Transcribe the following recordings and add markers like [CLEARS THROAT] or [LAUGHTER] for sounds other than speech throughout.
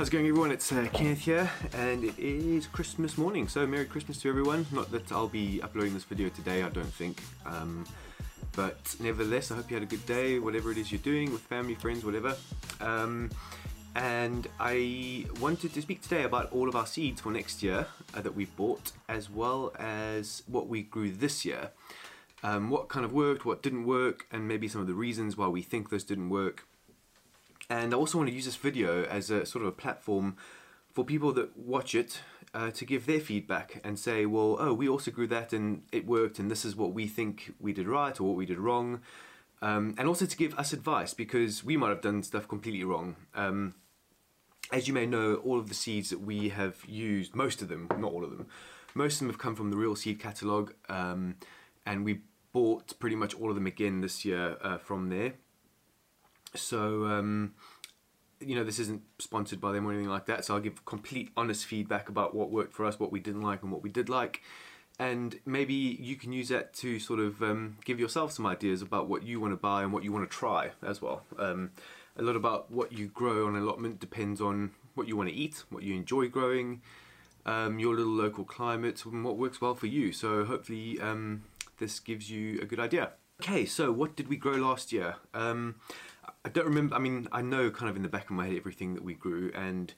How's it going everyone? It's uh, Kenneth here and it is Christmas morning so Merry Christmas to everyone. Not that I'll be uploading this video today I don't think um, but nevertheless I hope you had a good day whatever it is you're doing with family, friends, whatever. Um, and I wanted to speak today about all of our seeds for next year uh, that we've bought as well as what we grew this year. Um, what kind of worked, what didn't work and maybe some of the reasons why we think those didn't work and I also want to use this video as a sort of a platform for people that watch it uh, to give their feedback and say, well, oh, we also grew that and it worked and this is what we think we did right or what we did wrong. Um, and also to give us advice because we might have done stuff completely wrong. Um, as you may know, all of the seeds that we have used, most of them, not all of them, most of them have come from the Real Seed catalogue um, and we bought pretty much all of them again this year uh, from there. So, um, you know, this isn't sponsored by them or anything like that. So I'll give complete honest feedback about what worked for us, what we didn't like and what we did like. And maybe you can use that to sort of um, give yourself some ideas about what you want to buy and what you want to try as well. Um, a lot about what you grow on allotment depends on what you want to eat, what you enjoy growing, um, your little local climate, and what works well for you. So hopefully um, this gives you a good idea. Okay, so what did we grow last year? Um, I don't remember, I mean, I know kind of in the back of my head everything that we grew and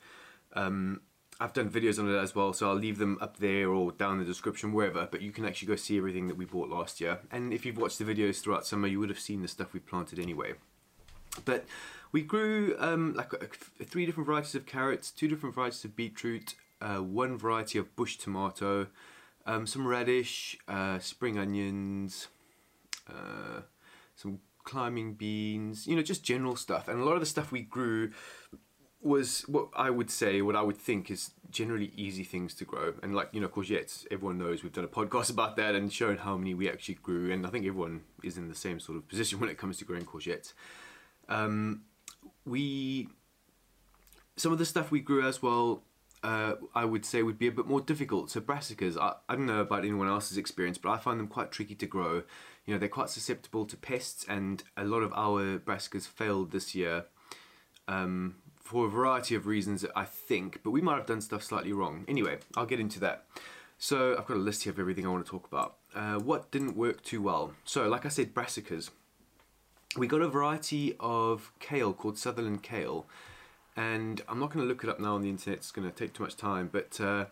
um, I've done videos on it as well, so I'll leave them up there or down in the description, wherever, but you can actually go see everything that we bought last year. And if you've watched the videos throughout summer, you would have seen the stuff we planted anyway. But we grew um, like three different varieties of carrots, two different varieties of beetroot, uh, one variety of bush tomato, um, some radish, uh, spring onions, uh, some climbing beans, you know, just general stuff. And a lot of the stuff we grew was what I would say, what I would think is generally easy things to grow. And like, you know, courgettes, everyone knows we've done a podcast [LAUGHS] about that and shown how many we actually grew. And I think everyone is in the same sort of position [LAUGHS] when it comes to growing courgettes. Um, we, some of the stuff we grew as well, uh, I would say would be a bit more difficult. So brassicas, I, I don't know about anyone else's experience, but I find them quite tricky to grow. You know, they're quite susceptible to pests and a lot of our brassicas failed this year um, for a variety of reasons, I think, but we might have done stuff slightly wrong. Anyway, I'll get into that. So I've got a list here of everything I want to talk about. Uh, what didn't work too well? So like I said, brassicas. We got a variety of kale called Sutherland kale and I'm not going to look it up now on the internet, it's going to take too much time, but uh,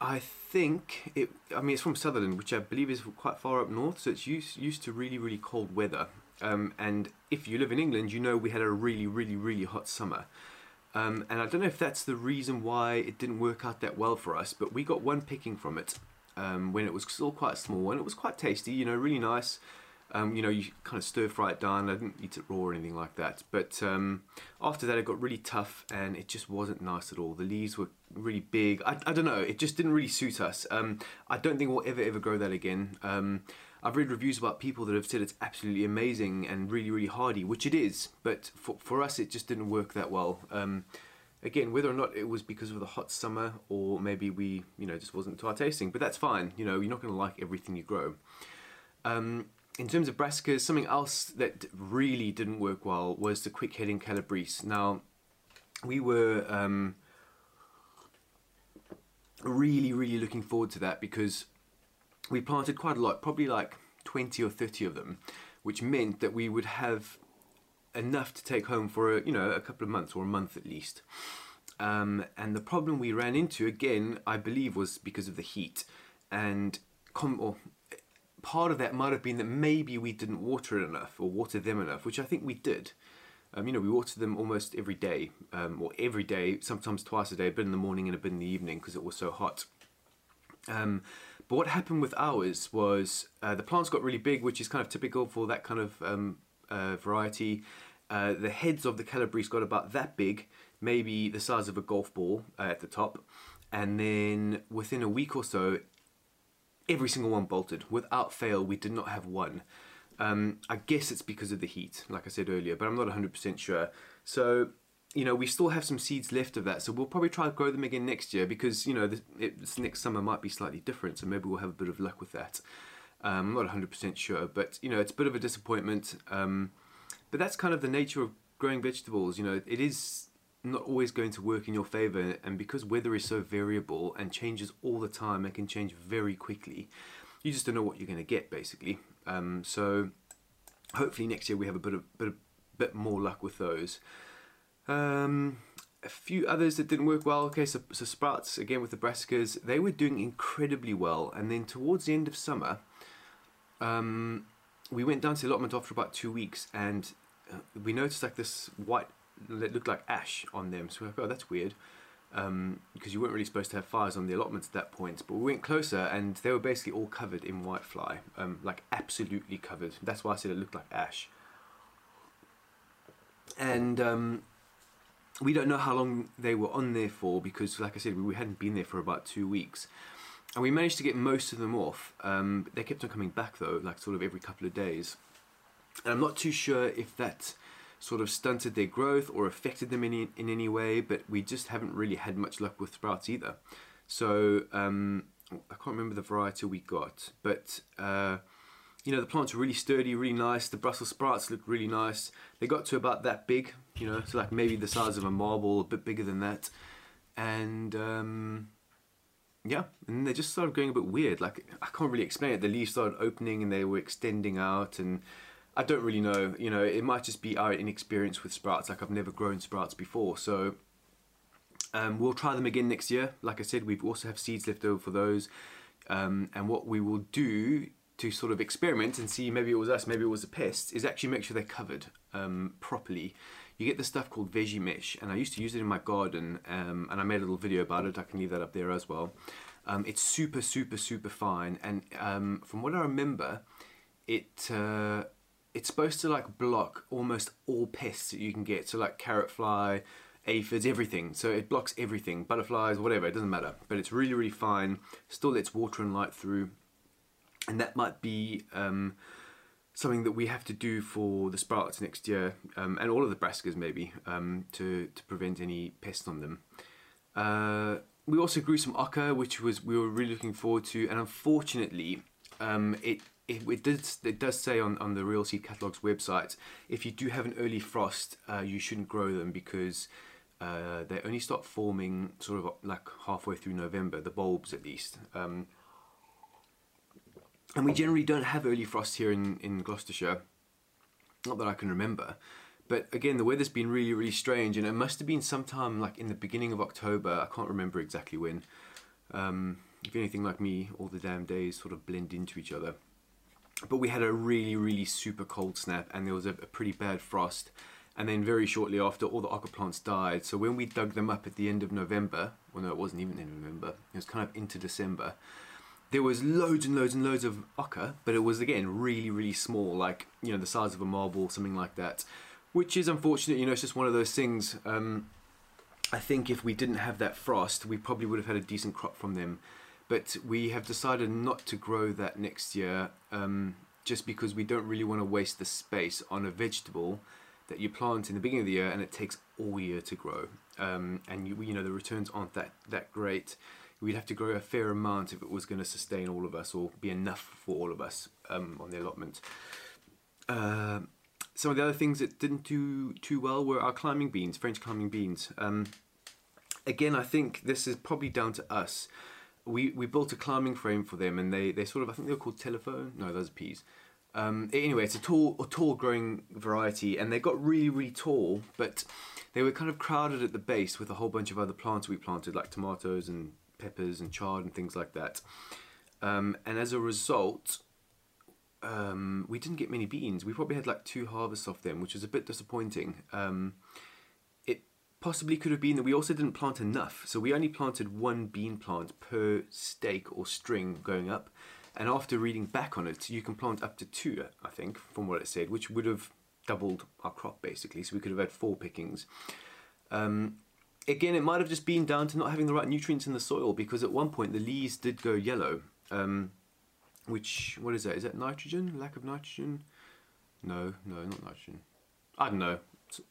I think it, I mean it's from Sutherland, which I believe is quite far up north, so it's used, used to really, really cold weather. Um, and if you live in England, you know we had a really, really, really hot summer. Um, and I don't know if that's the reason why it didn't work out that well for us, but we got one picking from it um, when it was still quite small, and it was quite tasty, you know, really nice. Um, you know, you kind of stir fry it down. I didn't eat it raw or anything like that. But um, after that, it got really tough and it just wasn't nice at all. The leaves were really big. I, I don't know, it just didn't really suit us. Um, I don't think we'll ever, ever grow that again. Um, I've read reviews about people that have said it's absolutely amazing and really, really hardy, which it is. But for, for us, it just didn't work that well. Um, again, whether or not it was because of the hot summer or maybe we, you know, just wasn't to our tasting, but that's fine. You know, you're not going to like everything you grow. Um, in terms of brassicas, something else that really didn't work well was the quick heading Calabrese. Now, we were um, really, really looking forward to that because we planted quite a lot, probably like 20 or 30 of them, which meant that we would have enough to take home for a, you know a couple of months or a month at least. Um, and the problem we ran into again, I believe, was because of the heat and or part of that might have been that maybe we didn't water it enough or water them enough, which I think we did. Um, you know, we watered them almost every day, um, or every day, sometimes twice a day, a bit in the morning and a bit in the evening because it was so hot. Um, but what happened with ours was uh, the plants got really big, which is kind of typical for that kind of um, uh, variety. Uh, the heads of the Calabrese got about that big, maybe the size of a golf ball uh, at the top. And then within a week or so, every single one bolted. Without fail, we did not have one. Um, I guess it's because of the heat, like I said earlier, but I'm not 100% sure. So, you know, we still have some seeds left of that, so we'll probably try to grow them again next year because, you know, this, this next summer might be slightly different, so maybe we'll have a bit of luck with that. Um, I'm not 100% sure, but, you know, it's a bit of a disappointment. Um, but that's kind of the nature of growing vegetables, you know, it is not always going to work in your favor, and because weather is so variable and changes all the time, it can change very quickly. You just don't know what you're going to get, basically. Um, so hopefully next year we have a bit of bit, of, bit more luck with those. Um, a few others that didn't work well. Okay, so, so sprouts again with the brassicas, they were doing incredibly well, and then towards the end of summer, um, we went down to the allotment after about two weeks, and uh, we noticed like this white that looked like ash on them. So we like, oh, that's weird. Um, because you weren't really supposed to have fires on the allotments at that point. But we went closer and they were basically all covered in whitefly, um, like absolutely covered. That's why I said it looked like ash. And um, we don't know how long they were on there for because, like I said, we hadn't been there for about two weeks. And we managed to get most of them off. Um, they kept on coming back though, like sort of every couple of days. And I'm not too sure if that sort of stunted their growth or affected them in, any, in any way, but we just haven't really had much luck with sprouts either. So um, I can't remember the variety we got, but uh, you know the plants are really sturdy, really nice. The Brussels sprouts look really nice. They got to about that big, you know, so like maybe the size of a marble, a bit bigger than that, and um, yeah, and they just started going a bit weird. Like I can't really explain it. The leaves started opening and they were extending out and I don't really know. You know, it might just be our inexperience with sprouts. Like I've never grown sprouts before, so um, we'll try them again next year. Like I said, we also have seeds left over for those. Um, and what we will do to sort of experiment and see maybe it was us, maybe it was a pest, is actually make sure they're covered um, properly. You get this stuff called veggie mesh, and I used to use it in my garden, um, and I made a little video about it. I can leave that up there as well. Um, it's super, super, super fine, and um, from what I remember, it uh, it's supposed to like block almost all pests that you can get. So like carrot fly, aphids, everything. So it blocks everything, butterflies, whatever, it doesn't matter. But it's really, really fine. Still lets water and light through. And that might be um, something that we have to do for the sprouts next year, um, and all of the brassicas maybe, um, to, to prevent any pests on them. Uh, we also grew some oca, which was we were really looking forward to, and unfortunately, um, it it, it, does, it does say on, on the Real Seed Catalog's website, if you do have an early frost, uh, you shouldn't grow them because uh, they only start forming sort of like halfway through November, the bulbs at least. Um, and we generally don't have early frost here in, in Gloucestershire, not that I can remember. But again, the weather's been really, really strange, and it must have been sometime like in the beginning of October. I can't remember exactly when. Um, if anything like me, all the damn days sort of blend into each other but we had a really really super cold snap and there was a, a, pretty bad frost. And then very shortly after all the oca plants died. So when we dug them up at the end of November well no it wasn't even in November it was kind of into December there was loads and loads and loads of oca but it was again really really small like you know the size of a marble something like that which is unfortunate you know it's just one of those things. Um, I think if we didn't have that frost we probably would have had a decent crop from them but we have decided not to grow that next year um, just because we don't really want to waste the space on a vegetable that you plant in the beginning of the year and it takes all year to grow. Um, and you, you know the returns aren't that that great. We'd have to grow a fair amount if it was going to sustain all of us or be enough for all of us um, on the allotment. Uh, some of the other things that didn't do too well were our climbing beans French climbing beans. Um, again I think this is probably down to us we we built a climbing frame for them, and they they sort of I think they were called telephone. No, those are peas. Um, anyway, it's a tall a tall growing variety, and they got really really tall, but they were kind of crowded at the base with a whole bunch of other plants we planted, like tomatoes and peppers and chard and things like that. Um, and as a result, um, we didn't get many beans. We probably had like two harvests off them, which was a bit disappointing. Um, possibly could have been that we also didn't plant enough. So we only planted one bean plant per stake or string going up. And after reading back on it, you can plant up to two, I think, from what it said, which would have doubled our crop basically. So we could have had four pickings. Um, again, it might have just been down to not having the right nutrients in the soil because at one point the leaves did go yellow. Um, which, what is that? Is that nitrogen? Lack of nitrogen? No, no, not nitrogen. I don't know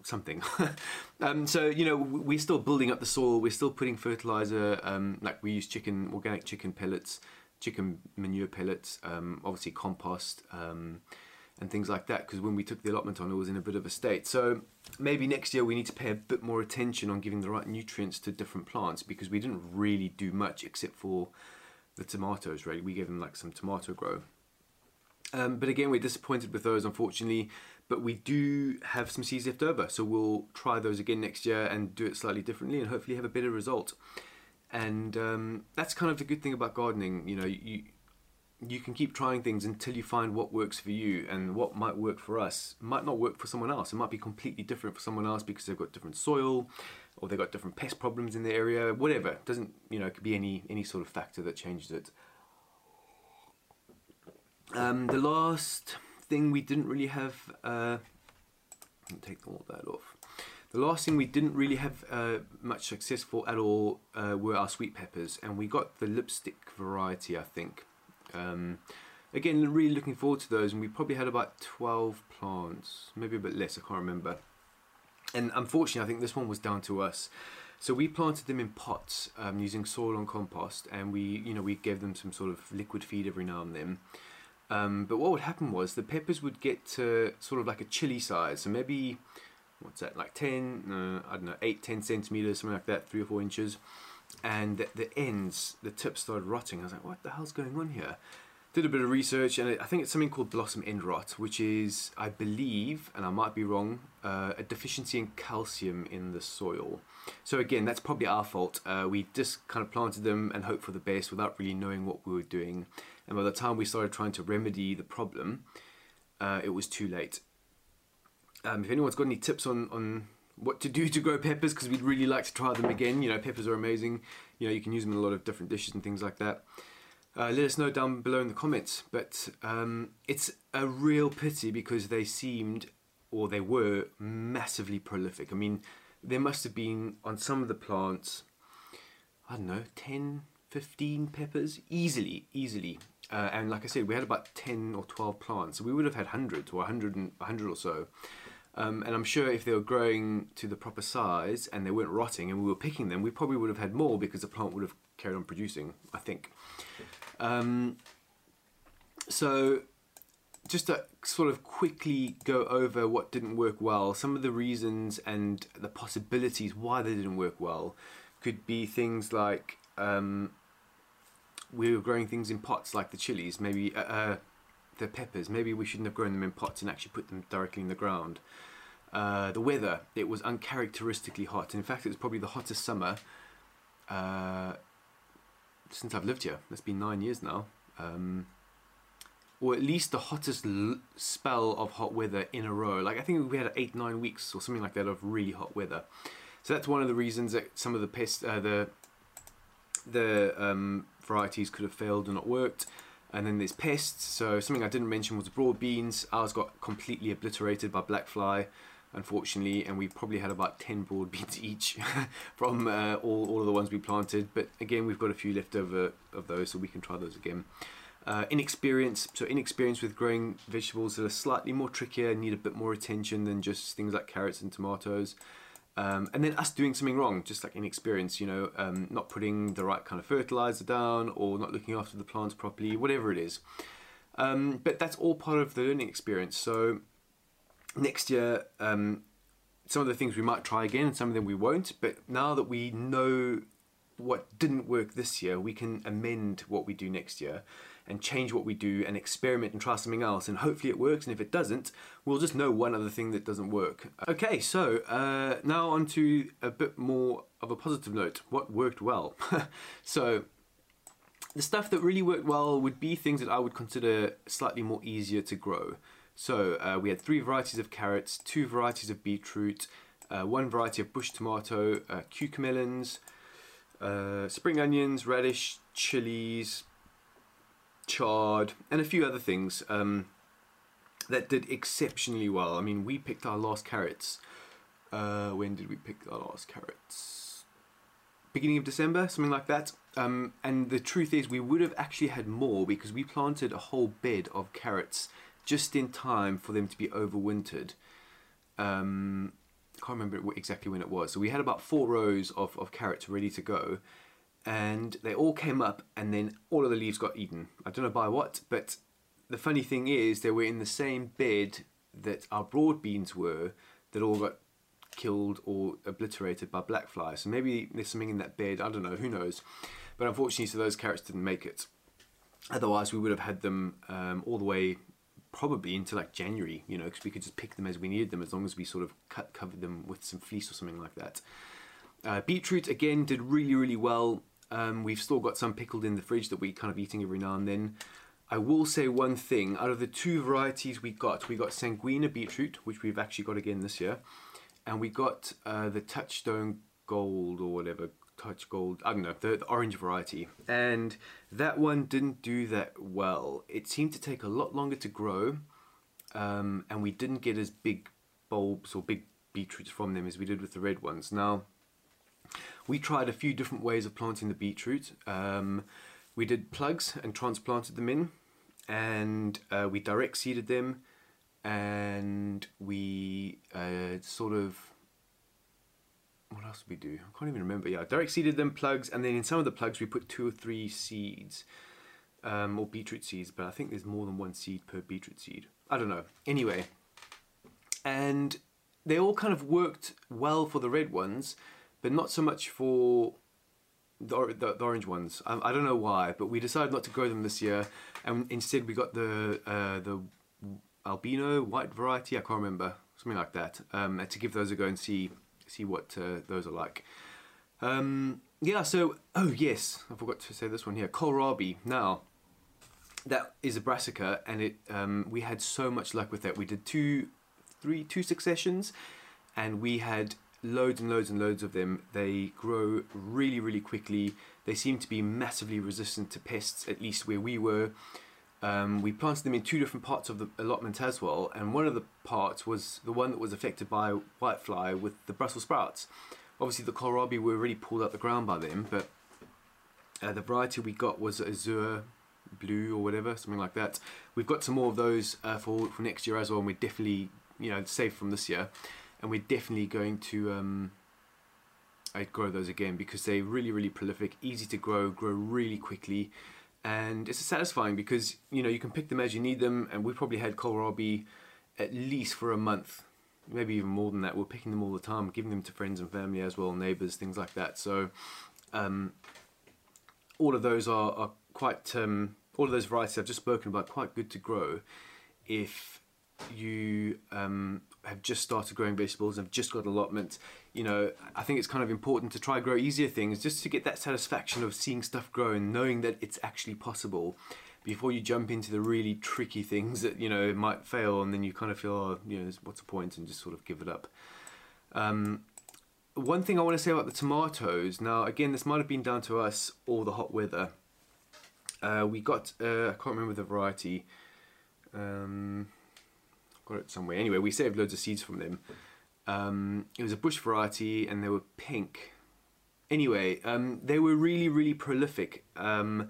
something. [LAUGHS] um, so you know we're still building up the soil. We're still putting fertilizer. Um, like we use chicken organic chicken pellets, chicken manure pellets. Um, obviously compost. Um, and things like that because when we took the allotment on it was in a bit of a state so maybe next year we need to pay a bit more attention on giving the right nutrients to different plants because we didn't really do much except for the tomatoes really we gave them like some tomato grow um, but again we're disappointed with those unfortunately but we do have some seeds left over so we'll try those again next year and do it slightly differently and hopefully have a better result. And um, that's kind of the good thing about gardening you know you you can keep trying things until you find what works for you and what might work for us might not work for someone else. It might be completely different for someone else because they've got different soil or they've got different pest problems in the area whatever. It doesn't you know it could be any any sort of factor that changes it. Um, the last thing we didn't really have uh, take all that off the last thing we didn't really have uh, much success for at all uh, were our sweet peppers and we got the lipstick variety I think um, again, really looking forward to those, and we probably had about 12 plants, maybe a bit less, I can't remember. And unfortunately, I think this one was down to us. So we planted them in pots um, using soil and compost, and we, you know, we gave them some sort of liquid feed every now and then. Um, but what would happen was the peppers would get to sort of like a chili size, so maybe what's that, like 10, uh, I don't know, 8, 10 centimeters, something like that, three or four inches and the, the ends, the tips started rotting. I was like, what the hell's going on here? Did a bit of research, and I think it's something called blossom end rot, which is, I believe, and I might be wrong, uh, a deficiency in calcium in the soil. So again, that's probably our fault. Uh, we just kind of planted them and hoped for the best without really knowing what we were doing. And by the time we started trying to remedy the problem, uh, it was too late. Um, if anyone's got any tips on, on what to do [LAUGHS] to grow peppers because we'd really like to try them again. You know, peppers are amazing. You know, you can use them in a lot of different dishes and things like that. Uh, let us know down below in the comments. But um, it's a real pity because they seemed, or they were, massively prolific. I mean, there must have been on some of the plants, I don't know, 10, 15 peppers, easily, easily. Uh, and like I said, we had about 10 or 12 plants, so we would have had hundreds or 100, 100 or so. Um, and I'm sure if they were growing to the proper size and they weren't rotting and we were picking them, we probably would have had more because the plant would have carried on producing, I think. Um, so just to sort of quickly go over what didn't work well, some of the reasons and the possibilities why they didn't work well could be things like um, we were growing things in pots like the chilies, maybe uh, uh, the peppers, maybe we shouldn't have grown them in pots and actually put them directly in the ground. Uh, the weather, it was uncharacteristically hot. In fact, it was probably the hottest summer uh, since I've lived here. It's been nine years now. Um, or at least the hottest spell of hot weather in a row. Like I think we had eight, nine weeks or something like that of really hot weather. So that's one of the reasons that some of the pests, uh, the the um, varieties could have failed or not worked. And then there's pests. So something I didn't mention was the broad beans. Ours got completely obliterated by black fly unfortunately, and we probably had about 10 broad [LAUGHS] beans each [LAUGHS] from uh, all, all of the ones we planted. But again, we've got a few left over of those, so we can try those again. Uh, inexperience, so inexperience with growing vegetables that are slightly more trickier, need a bit more attention than just things like carrots and tomatoes. Um, and then us doing something wrong, just like inexperience, you know, um, not putting the right kind of fertilizer down or not looking after the plants properly, whatever it is. Um, but that's all part of the learning experience. So next year, um, some of the things we might try again and some of them we won't. But now that we know what didn't work this year, we can amend what we do next year and change what we do and experiment and try something else. And hopefully it works. And if it doesn't, we'll just know one other thing that doesn't work. Okay, so uh, now on to a bit more of a positive note. What worked well? [LAUGHS] so the stuff that really worked well would be things that I would consider slightly more easier to grow. So uh, we had three varieties of carrots, two varieties of beetroot, uh, one variety of bush tomato, uh, cucamelons, uh, spring onions, radish, chilies, chard, and a few other things um, that did exceptionally well. I mean, we picked our last carrots. Uh, when did we pick our last carrots? Beginning of December, something like that. Um, and the truth is, we would have actually had more because we planted a whole bed of carrots just in time for them to be overwintered. Um, I can't remember exactly when it was. So we had about four rows of, of carrots ready to go, and they all came up, and then all of the leaves got eaten. I don't know by what, but the funny thing is, they were in the same bed that our broad beans were, that all got killed or obliterated by black flies. So maybe there's something in that bed. I don't know. Who knows? But unfortunately, so those carrots didn't make it. Otherwise, we would have had them um, all the way probably into like January, you know, because we could just pick them as we needed them as long as we sort of cut covered them with some fleece or something like that. Uh, beetroot again did really really well. Um, we've still got some pickled in the fridge that we kind of eating every now and then. I will say one thing, out of the two varieties we got, we got Sanguina beetroot, which we've actually got again this year, and we got uh, the Touchstone Gold or whatever, Touch Gold, I don't know, the, the, orange variety. And that one didn't do that well. It seemed to take a lot longer to grow, um, and we didn't get as big bulbs or big beetroots from them as we did with the red ones. Now, we tried a few different ways of planting the beetroot. Um, we did plugs and transplanted them in, and uh, we direct seeded them, and we uh, sort of what else did we do? I can't even remember. Yeah, direct seeded them plugs, and then in some of the plugs we put two or three seeds, um, or beetroot seeds. But I think there's more than one seed per beetroot seed. I don't know. Anyway, and they all kind of worked well for the red ones, but not so much for the, the, the orange ones. I, I, don't know why, but we decided not to grow them this year, and instead we got the uh, the albino white variety. I can't remember something like that. Um, to give those a go and see see what uh, those are like. Um, yeah. So oh yes, I forgot to say this one here. Kohlrabi. Now that is a brassica, and it um, we had so much luck with that. We did two, three, two successions, and we had loads and loads and loads of them. They grow really, really quickly. They seem to be massively resistant to pests, at least where we were. Um, we planted them in two different parts of the allotment as well, and one of the parts was the one that was affected by whitefly with the Brussels sprouts. Obviously, the kohlrabi were really pulled out the ground by them, but uh, the variety we got was azure blue or whatever, something like that. We've got some more of those uh, for for next year as well, and we're definitely you know safe from this year and we're definitely going to um, I'd grow those again because they're really really prolific easy to grow grow really quickly. And it's satisfying because you know you can pick them as you need them. And we probably had kohlrabi at least for a month maybe even more than that. We're picking them all the time giving them to friends and family as well neighbors things like that. So um, all of those are, are quite um, all of those varieties I've just spoken about quite good to grow if you um, have just started growing vegetables and have just got allotments, you know, I think it's kind of important to try grow easier things just to get that satisfaction of seeing stuff grow and knowing that it's actually possible before you jump into the really tricky things that, you know, it might fail and then you kind of feel, oh, you know, what's the point and just sort of give it up. Um, one thing I want to say about the tomatoes, now again, this might have been down to us or the hot weather. Uh, we got, uh, I can't remember the variety. Um, got it somewhere. Anyway, we saved loads of seeds from them. Um, it was a bush variety and they were pink. Anyway, um, they were really, really prolific, um,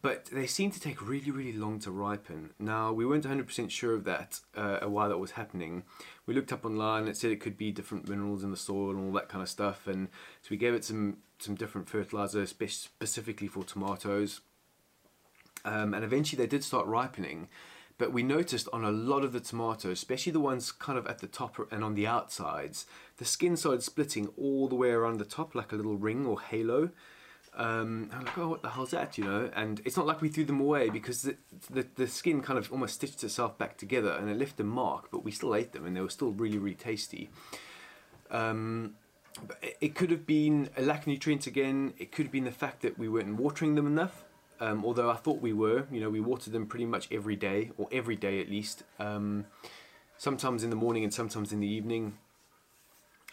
but they seemed to take really, really long to ripen. Now, we weren't 100% sure of that uh, while that was happening. We looked up online, it said it could be different minerals in the soil and all that kind of stuff, and so we gave it some, some different fertilizer spe specifically for tomatoes. Um, and eventually they did start ripening but we noticed on a lot of the tomatoes, especially the ones kind of at the top and on the outsides, the skin started splitting all the way around the top like a little ring or halo. Um, I'm like, oh, what the hell's that, you know? And it's not like we threw them away because the, the, the, skin kind of almost stitched itself back together and it left a mark, but we still ate them and they were still really, really tasty. Um, it could have been a lack of nutrients again. It could have been the fact that we weren't watering them enough. Um, although I thought we were, you know, we watered them pretty much every day, or every day at least. Um, sometimes in the morning and sometimes in the evening.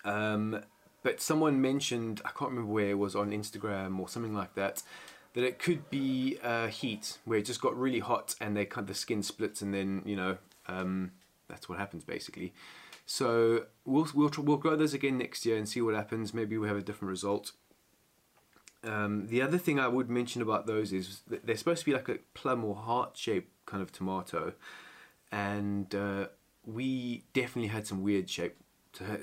Um, but someone mentioned, I can't remember where it was on Instagram or something like that, that it could be uh, heat, where it just got really hot and they of, the skin splits and then, you know, um, that's what happens basically. So we'll, we'll, we'll grow those again next year and see what happens. Maybe we have a different result. Um, the other thing I would mention about those is they're supposed to be like a plum or heart shaped kind of tomato, and uh, we definitely had some weird shape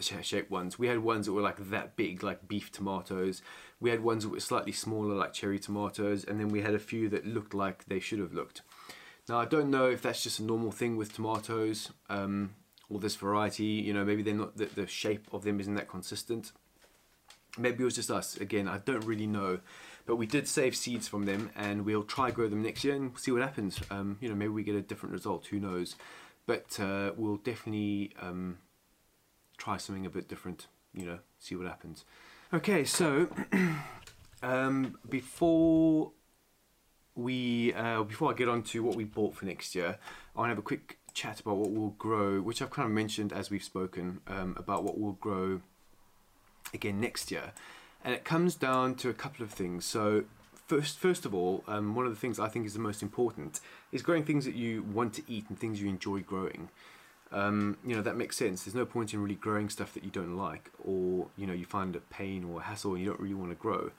shaped ones. We had ones that were like that big, like beef tomatoes. We had ones that were slightly smaller, like cherry tomatoes, and then we had a few that looked like they should have looked. Now I don't know if that's just a normal thing with tomatoes um, or this variety. You know, maybe they're not the, the shape of them isn't that consistent. Maybe it was just us. Again, I don't really know, but we did save seeds from them, and we'll try grow them next year and see what happens. Um, you know, maybe we get a different result. Who knows? But uh, we'll definitely um, try something a bit different. You know, see what happens. Okay, so [CLEARS THROAT] um, before we uh, before I get on to what we bought for next year, I want to have a quick chat about what we'll grow, which I've kind of mentioned as we've spoken um, about what we'll grow again next year, and it comes down to a couple of things. So first, first of all, um, one of the things I think is the most important is growing things that you want to eat and things you enjoy growing. Um, you know that makes sense. There's no point in really growing stuff that you don't like, or you know you find a pain or a hassle and you don't really want to grow.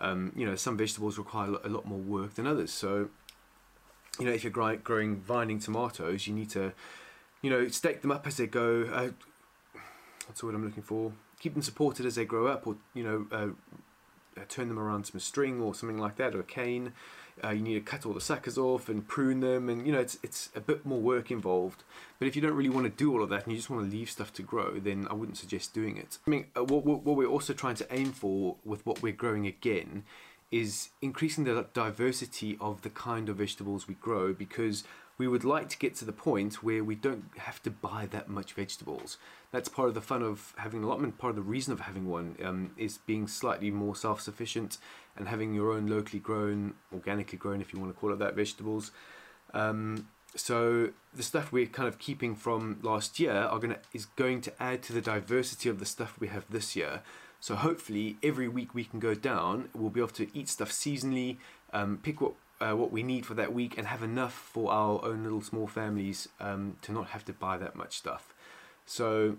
Um, you know, some vegetables require a lot more work than others. So, you know, if you're growing, vining tomatoes, you need to, you know, stake them up as they go. Uh, what's the word I'm looking for? Keep them supported as they grow up, or you know, uh, uh turn them around to some string or something like that, or a cane. Uh, you need to cut all the suckers off and prune them, and you know it's it's a bit more work involved. But if you don't really want to do all of that and you just want to leave stuff to grow, then I wouldn't suggest doing it. I mean, uh, what what we're also trying to aim for with what we're growing again is increasing the diversity of the kind of vegetables we grow because we would like to get to the point where we don't have to buy that much vegetables. That's part of the fun of having an allotment, part of the reason of having one um, is being slightly more self-sufficient and having your own locally grown, organically grown if you want to call it that, vegetables. Um, so the stuff we're kind of keeping from last year are gonna is going to add to the diversity of the stuff we have this year. So hopefully every week we can go down, we'll be able to eat stuff seasonally, um, pick what uh, what we need for that week and have enough for our own little small families um, to not have to buy that much stuff. So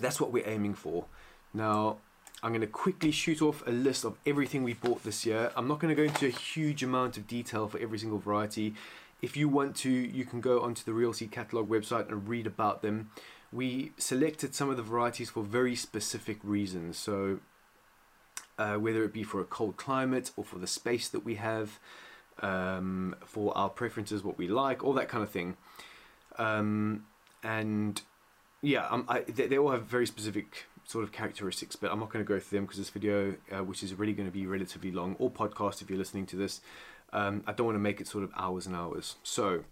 that's what we're aiming for. Now, I'm going to quickly shoot off a list of everything we bought this year. I'm not going to go into a huge amount of detail for every single variety. If you want to, you can go onto the Real Seed Catalog website and read about them. We selected some of the varieties for very specific reasons. So uh, whether it be for a cold climate or for the space that we have, um, for our preferences, what we like, all that kind of thing. Um, and yeah, um, I, they, they, all have very specific sort of characteristics, but I'm not going to go through them because this video, uh, which is really going to be relatively long, or podcast if you're listening to this, um, I don't want to make it sort of hours and hours. So,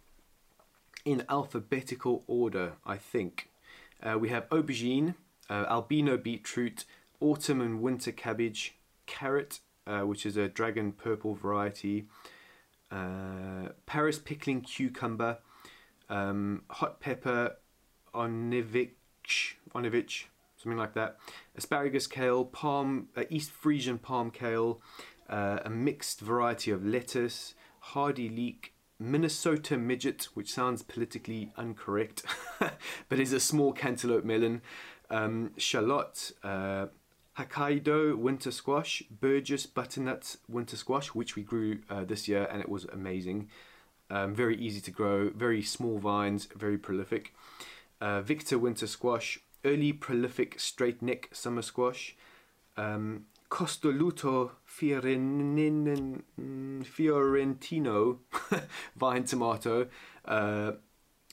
in alphabetical order, I think uh, we have aubergine, uh, albino beetroot, autumn and winter cabbage, carrot, uh, which is a dragon purple variety, uh, Paris pickling cucumber, um, hot pepper, onivich, onivich, something like that, asparagus kale, palm, uh, East Frisian palm kale, uh, a mixed variety of lettuce, hardy leek, Minnesota midget, which sounds politically incorrect, [LAUGHS] but is a small cantaloupe melon, um, shallot, uh, Hokkaido winter squash, Burgess butternut winter squash, which we grew uh, this year and it was amazing. Um, very easy to grow, very small vines, very prolific. Uh, Victor winter squash, early prolific straight neck summer squash. Um, Costoluto Fiorentino [LAUGHS] vine tomato, uh,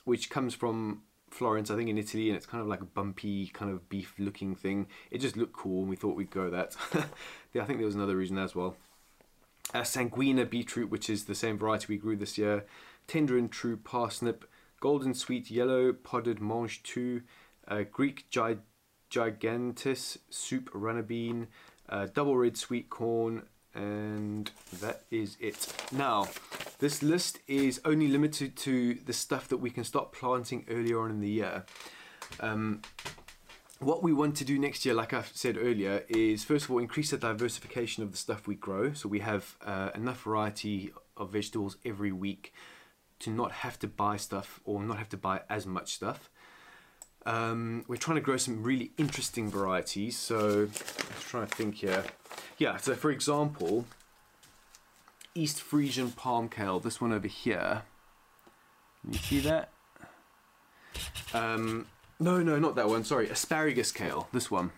which comes from Florence, I think in Italy, and it's kind of like a bumpy, kind of beef looking thing. It just looked cool, and we thought we'd grow that. [LAUGHS] I think there was another reason as well. Uh, Sanguina beetroot, which is the same variety we grew this year. Tender and true parsnip. Golden sweet yellow podded mange tout. Uh, Greek gi gigantus soup runner bean. Uh, double red sweet corn. And that is it. Now, this list is only limited to the stuff that we can start planting earlier on in the year. Um, what we want to do next year, like I said earlier, is first of all increase the diversification of the stuff we grow. So we have uh, enough variety of vegetables every week to not have to buy stuff or not have to buy as much stuff. Um, we're trying to grow some really interesting varieties. So let's try to think here. Yeah, so for example, East Frisian palm kale, this one over here. Can you see that? Um, no, no, not that one, sorry. Asparagus kale, this one.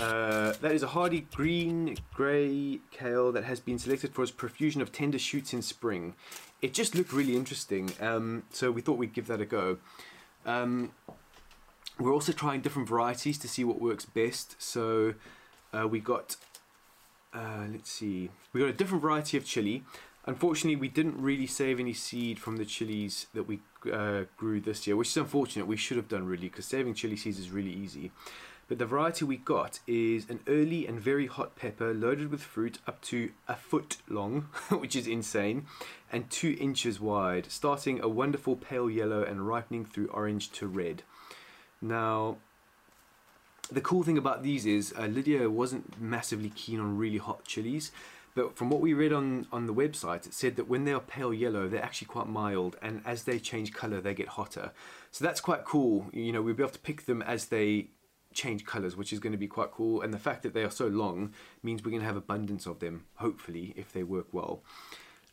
Uh, that is a hardy green grey kale that has been selected for its profusion of tender shoots in spring. It just looked really interesting, um, so we thought we'd give that a go. Um, we're also trying different varieties to see what works best. So uh, we got, uh, let's see, we got a different variety of chili. Unfortunately, we didn't really save any seed from the chilies that we uh, grew this year, which is unfortunate. We should have done really, because saving chili seeds is really easy. But the variety we got is an early and very hot pepper loaded with fruit up to a foot long, [LAUGHS] which is insane, and two inches wide, starting a wonderful pale yellow and ripening through orange to red. Now, the cool thing about these is uh, Lydia wasn't massively keen on really hot chilies, but from what we read on, on the website, it said that when they are pale yellow, they're actually quite mild, and as they change colour, they get hotter. So that's quite cool. You know, we'll be able to pick them as they change colours, which is going to be quite cool. And the fact that they are so long means we're going to have abundance of them, hopefully, if they work well.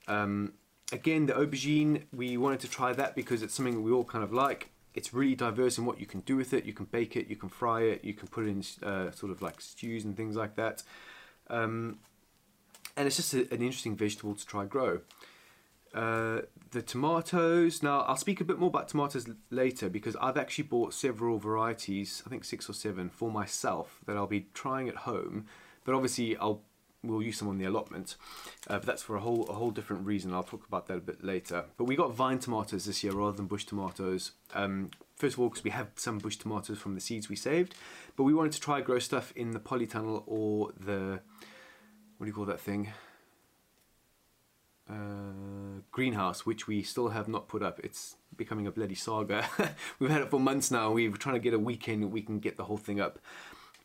Um, again, the aubergine, we wanted to try that because it's something we all kind of like it's really diverse in what you can do with it. You can bake it, you can fry it, you can put it in uh, sort of like stews and things like that. Um, and it's just a, an interesting vegetable to try grow. Uh, the tomatoes, now I'll speak a bit more about tomatoes later because I've actually bought several varieties, I think six or seven, for myself that I'll be trying at home. But obviously I'll we'll use some on the allotment. Uh, but that's for a whole a whole different reason. I'll talk about that a bit later. But we got vine tomatoes this year rather than bush tomatoes. Um, first of all, because we have some bush tomatoes from the seeds we saved, but we wanted to try grow stuff in the polytunnel or the what do you call that thing? Uh, greenhouse, which we still have not put up. It's becoming a bloody saga. [LAUGHS] We've had it for months now. We're trying to get a weekend we can get the whole thing up.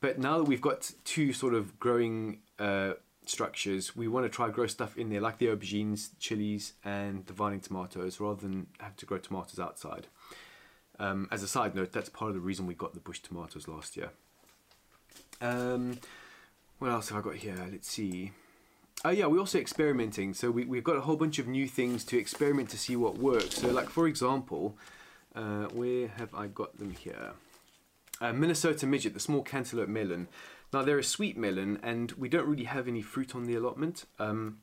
But now that we've got two sort of growing uh, structures, we want to try grow stuff in there, like the aubergines, chilies, and the vining tomatoes, rather than have to grow tomatoes outside. Um, as a side note, that's part of the reason we got the bush tomatoes last year. Um, what else have I got here? Let's see. Oh yeah, we're also experimenting. So we, we've got a whole bunch of new things to experiment to see what works. So like for example, uh, where have I got them here? Uh, Minnesota Midget, the small cantaloupe melon. Now they're a sweet melon and we don't really have any fruit on the allotment. Um,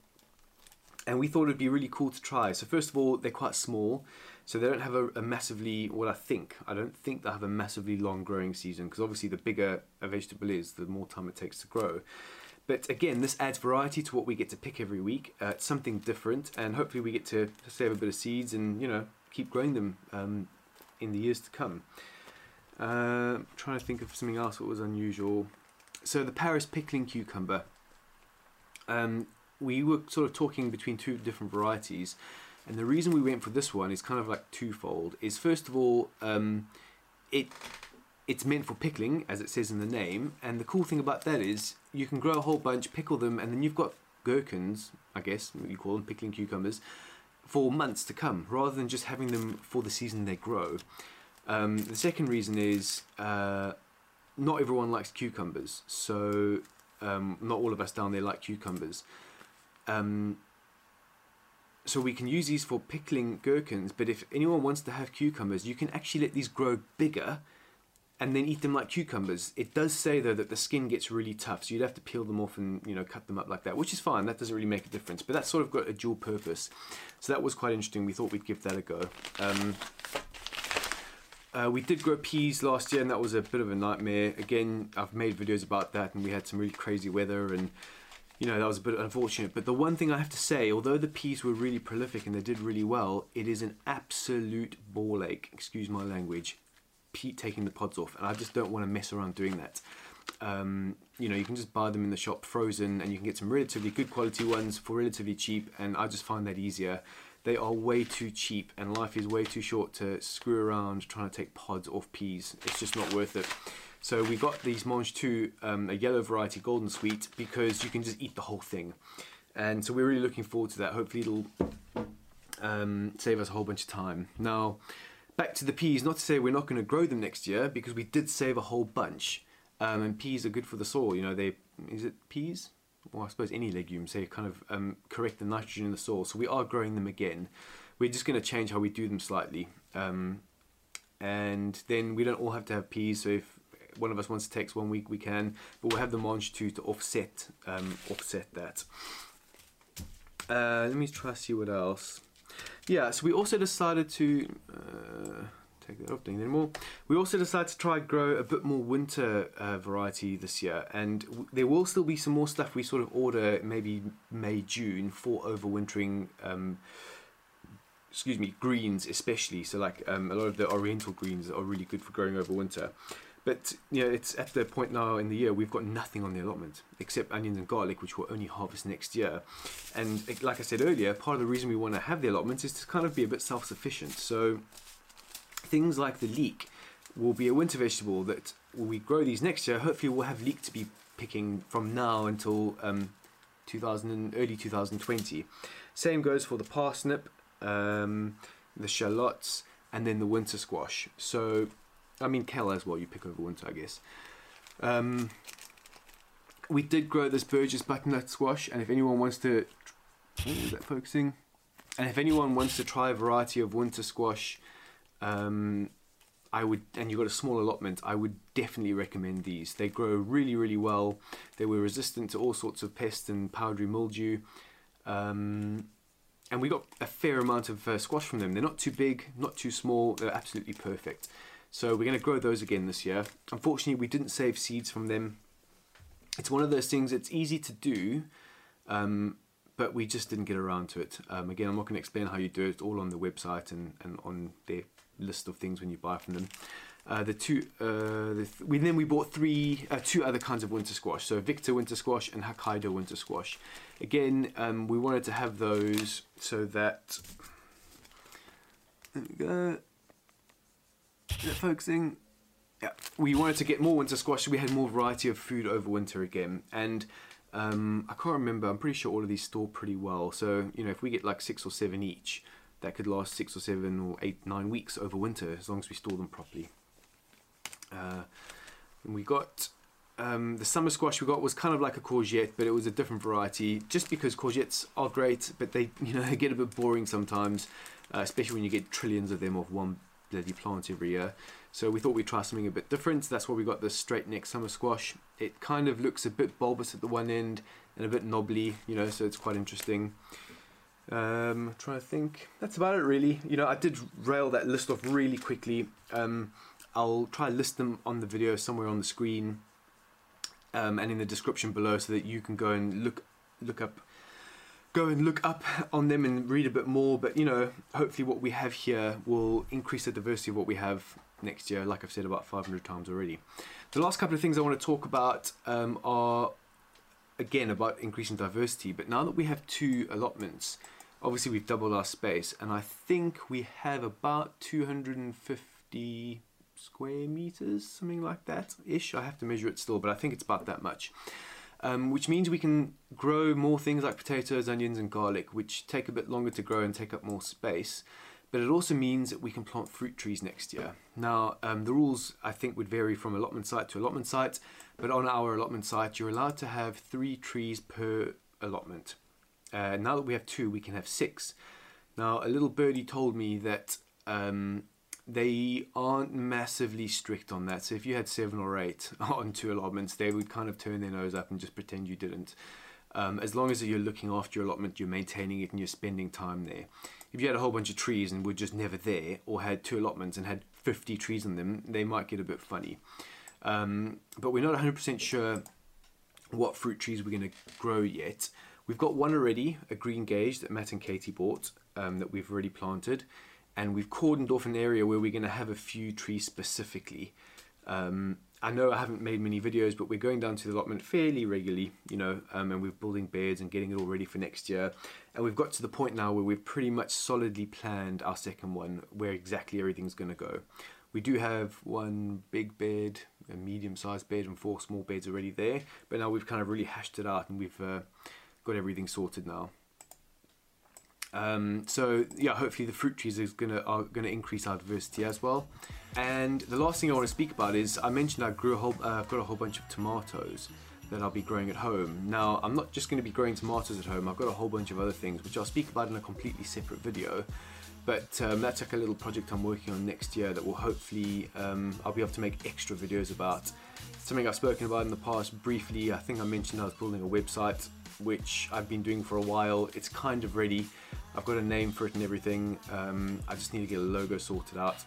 and we thought it'd be really cool to try. So first of all, they're quite small, so they don't have a, a massively, well I think, I don't think they have a massively long growing season because obviously the bigger a vegetable is, the more time it takes to grow. But again, this adds variety to what we get to pick every week. Uh, it's something different and hopefully we get to save a bit of seeds and, you know, keep growing them um, in the years to come. Uh, trying to think of something else that was unusual. So the Paris pickling cucumber. Um, we were sort of talking between two different varieties, and the reason we went for this one is kind of like twofold. Is first of all, um, it it's meant for pickling, as it says in the name, and the cool thing about that is you can grow a whole bunch, pickle them, and then you've got gherkins, I guess you call them pickling cucumbers, for months to come, rather than just having them for the season they grow. Um, the second reason is uh, not everyone likes cucumbers, so um, not all of us down there like cucumbers. Um, so we can use these for pickling gherkins, but if anyone wants to have cucumbers, you can actually let these grow bigger and then eat them like cucumbers. It does say though that the skin gets really tough, so you'd have to peel them off and you know cut them up like that, which is fine. That doesn't really make a difference, but that's sort of got a dual purpose. So that was quite interesting. We thought we'd give that a go. Um, uh, we did grow peas last year and that was a bit of a nightmare. Again, I've made videos about that and we had some really crazy weather and you know, that was a bit unfortunate. But the one thing I have to say, although the peas were really prolific and they did really well, it is an absolute ball ache, excuse my language, taking the pods off. And I just don't want to mess around doing that. Um, you know, you can just buy them in the shop frozen and you can get some relatively good quality ones for relatively cheap. And I just find that easier they are way too cheap and life is way too short to screw around trying to take pods off peas. It's just not worth it. So we got these Mange tout, um, a yellow variety golden sweet, because you can just eat the whole thing. And so we're really looking forward to that. Hopefully it'll um, save us a whole bunch of time. Now, back to the peas, not to say we're not going to grow them next year, because we did save a whole bunch. Um, and peas are good for the soil, you know, they, is it peas? Well, I suppose any legumes, they kind of um, correct the nitrogen in the soil. So we are growing them again. We're just going to change how we do them slightly. Um, and then we don't all have to have peas. So if one of us wants to take one week, we can, but we'll have the Mange tout to offset um, offset that. Uh, let me try to see what else. Yeah, so we also decided to uh, take that off anymore. We also decided to try grow a bit more winter uh, variety this year, and there will still be some more stuff we sort of order maybe May June for overwintering. Um, excuse me, greens especially. So like um, a lot of the oriental greens are really good for growing over winter. But you know, it's at the point now in the year we've got nothing on the allotment except onions and garlic, which we'll only harvest next year. And like I said earlier, part of the reason we want to have the allotments is to kind of be a bit self-sufficient. So things like the leek will be a winter vegetable that when we grow these next year, hopefully we'll have leek to be picking from now until um, 2000 early 2020. Same goes for the parsnip, um, the shallots, and then the winter squash. So I mean kale as well. You pick over winter, I guess. Um, we did grow this Burgess butternut squash, and if anyone wants to, oh, is that focusing? And if anyone wants to try a variety of winter squash, um, I would, and you've got a small allotment, I would definitely recommend these. They grow really, really well. They were resistant to all sorts of pests and powdery mildew. Um, and we got a fair amount of uh, squash from them. They're not too big, not too small. They're absolutely perfect. So we're going to grow those again this year. Unfortunately, we didn't save seeds from them. It's one of those things that's easy to do, um, but we just didn't get around to it. Um, again, I'm not going to explain how you do it. It's all on the website and, and on their list of things when you buy from them. Uh, the two, uh, the th we then we bought three, uh, two other kinds of winter squash. So Victor winter squash and Hokkaido winter squash. Again, um, we wanted to have those so that. There we go focusing? Yeah, we wanted to get more winter squash, so we had more variety of food over winter again. And um, I can't remember, I'm pretty sure all of these store pretty well. So, you know, if we get like six or seven each, that could last six or seven or eight, nine weeks over winter, as long as we store them properly. Uh, we got um, the summer squash we got was kind of like a courgette, but it was a different variety. Just because courgettes are great, but they [LAUGHS] you know they get a bit boring sometimes, uh, especially when you get trillions of them off one bloody plant every year. So we thought we'd try something a bit different. That's why we got the straight neck summer squash. It kind of looks a bit bulbous at the one end and a bit knobbly, you know, so it's quite interesting. Um, trying to think. That's about it, really. You know, I did rail that list off really quickly. Um, I'll try to list them on the video somewhere on the screen um, and in the description below so that you can go and look look up go and look up on them and read a bit more. But you know, hopefully, what we have here will increase the diversity of what we have next year. Like I've said about 500 times already. The last couple of things I want to talk about um, are again about increasing diversity. But now that we have two allotments, obviously we've doubled our space, and I think we have about 250 square meters, something like that ish. I have to measure it still, but I think it's about that much um, which means we can grow more things like potatoes, onions, and garlic, which take a bit longer to grow and take up more space. But it also means that we can plant fruit trees next year. Now, um, the rules I think would vary from allotment site to allotment site, but on our allotment site, you're allowed to have three trees per allotment. Uh, now that we have two, we can have six. Now, a little birdie told me that um, they aren't massively strict on that. So if you had seven or eight [LAUGHS] on two allotments, they would kind of turn their nose up and just pretend you didn't. Um, as long as you're looking after your allotment, you're maintaining it and you're spending time there. If you had a whole bunch of trees and were just never there, or had two allotments and had 50 trees on them, they might get a bit funny. Um, but we're not 100% sure what fruit trees we're going to grow yet. We've got one already, a green gage that Matt and Katie bought um, that we've already planted and we've cordoned off an area where we're going to have a few trees specifically. Um, I know I haven't made many videos, but we're going down to the allotment fairly regularly, you know, um, and we're building beds and getting it all ready for next year. And we've got to the point now where we've pretty much solidly planned our second one, where exactly everything's going to go. We do have one big bed, a medium-sized bed, and four small beds already there, but now we've kind of really hashed it out and we've uh, got everything sorted now. Um, so yeah, hopefully the fruit trees is gonna are gonna increase our diversity as well. And the last thing I want to speak about is I mentioned I grew a whole uh, I've got a whole bunch of tomatoes that I'll be growing at home. Now I'm not just going to be growing tomatoes at home. I've got a whole bunch of other things which I'll speak about in a completely separate video. But um, that's like a little project I'm working on next year that will hopefully um, I'll be able to make extra videos about. Something I've spoken about in the past briefly. I think I mentioned I was building a website, which I've been doing for a while. It's kind of ready. I've got a name for it and everything. Um, I just need to get a logo sorted out.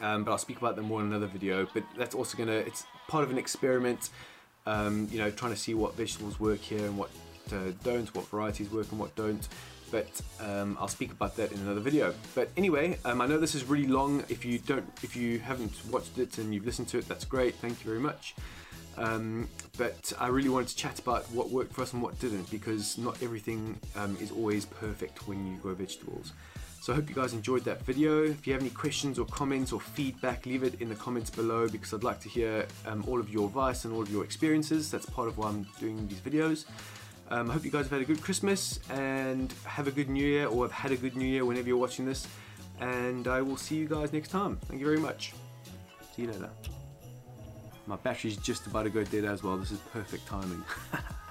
Um, but I'll speak about them more in another video. But that's also gonna, it's part of an experiment, um, you know, trying to see what vegetables work here and what uh, don't, what varieties work and what don't. But um, I'll speak about that in another video. But anyway, um, I know this is really long. If you don't, if you haven't watched it and you've listened to it, that's great. Thank you very much. Um, but I really wanted to chat about what worked for us and what didn't because not everything um, is always perfect when you grow vegetables. So I hope you guys enjoyed that video. If you have any questions or comments or feedback, leave it in the comments below because I'd like to hear um, all of your advice and all of your experiences. That's part of why I'm doing these videos. Um, I hope you guys have had a good Christmas and have a good New Year or have had a good New Year whenever you're watching this. And I will see you guys next time. Thank you very much. See you later. My battery's just about to go dead as well. This is perfect timing. [LAUGHS]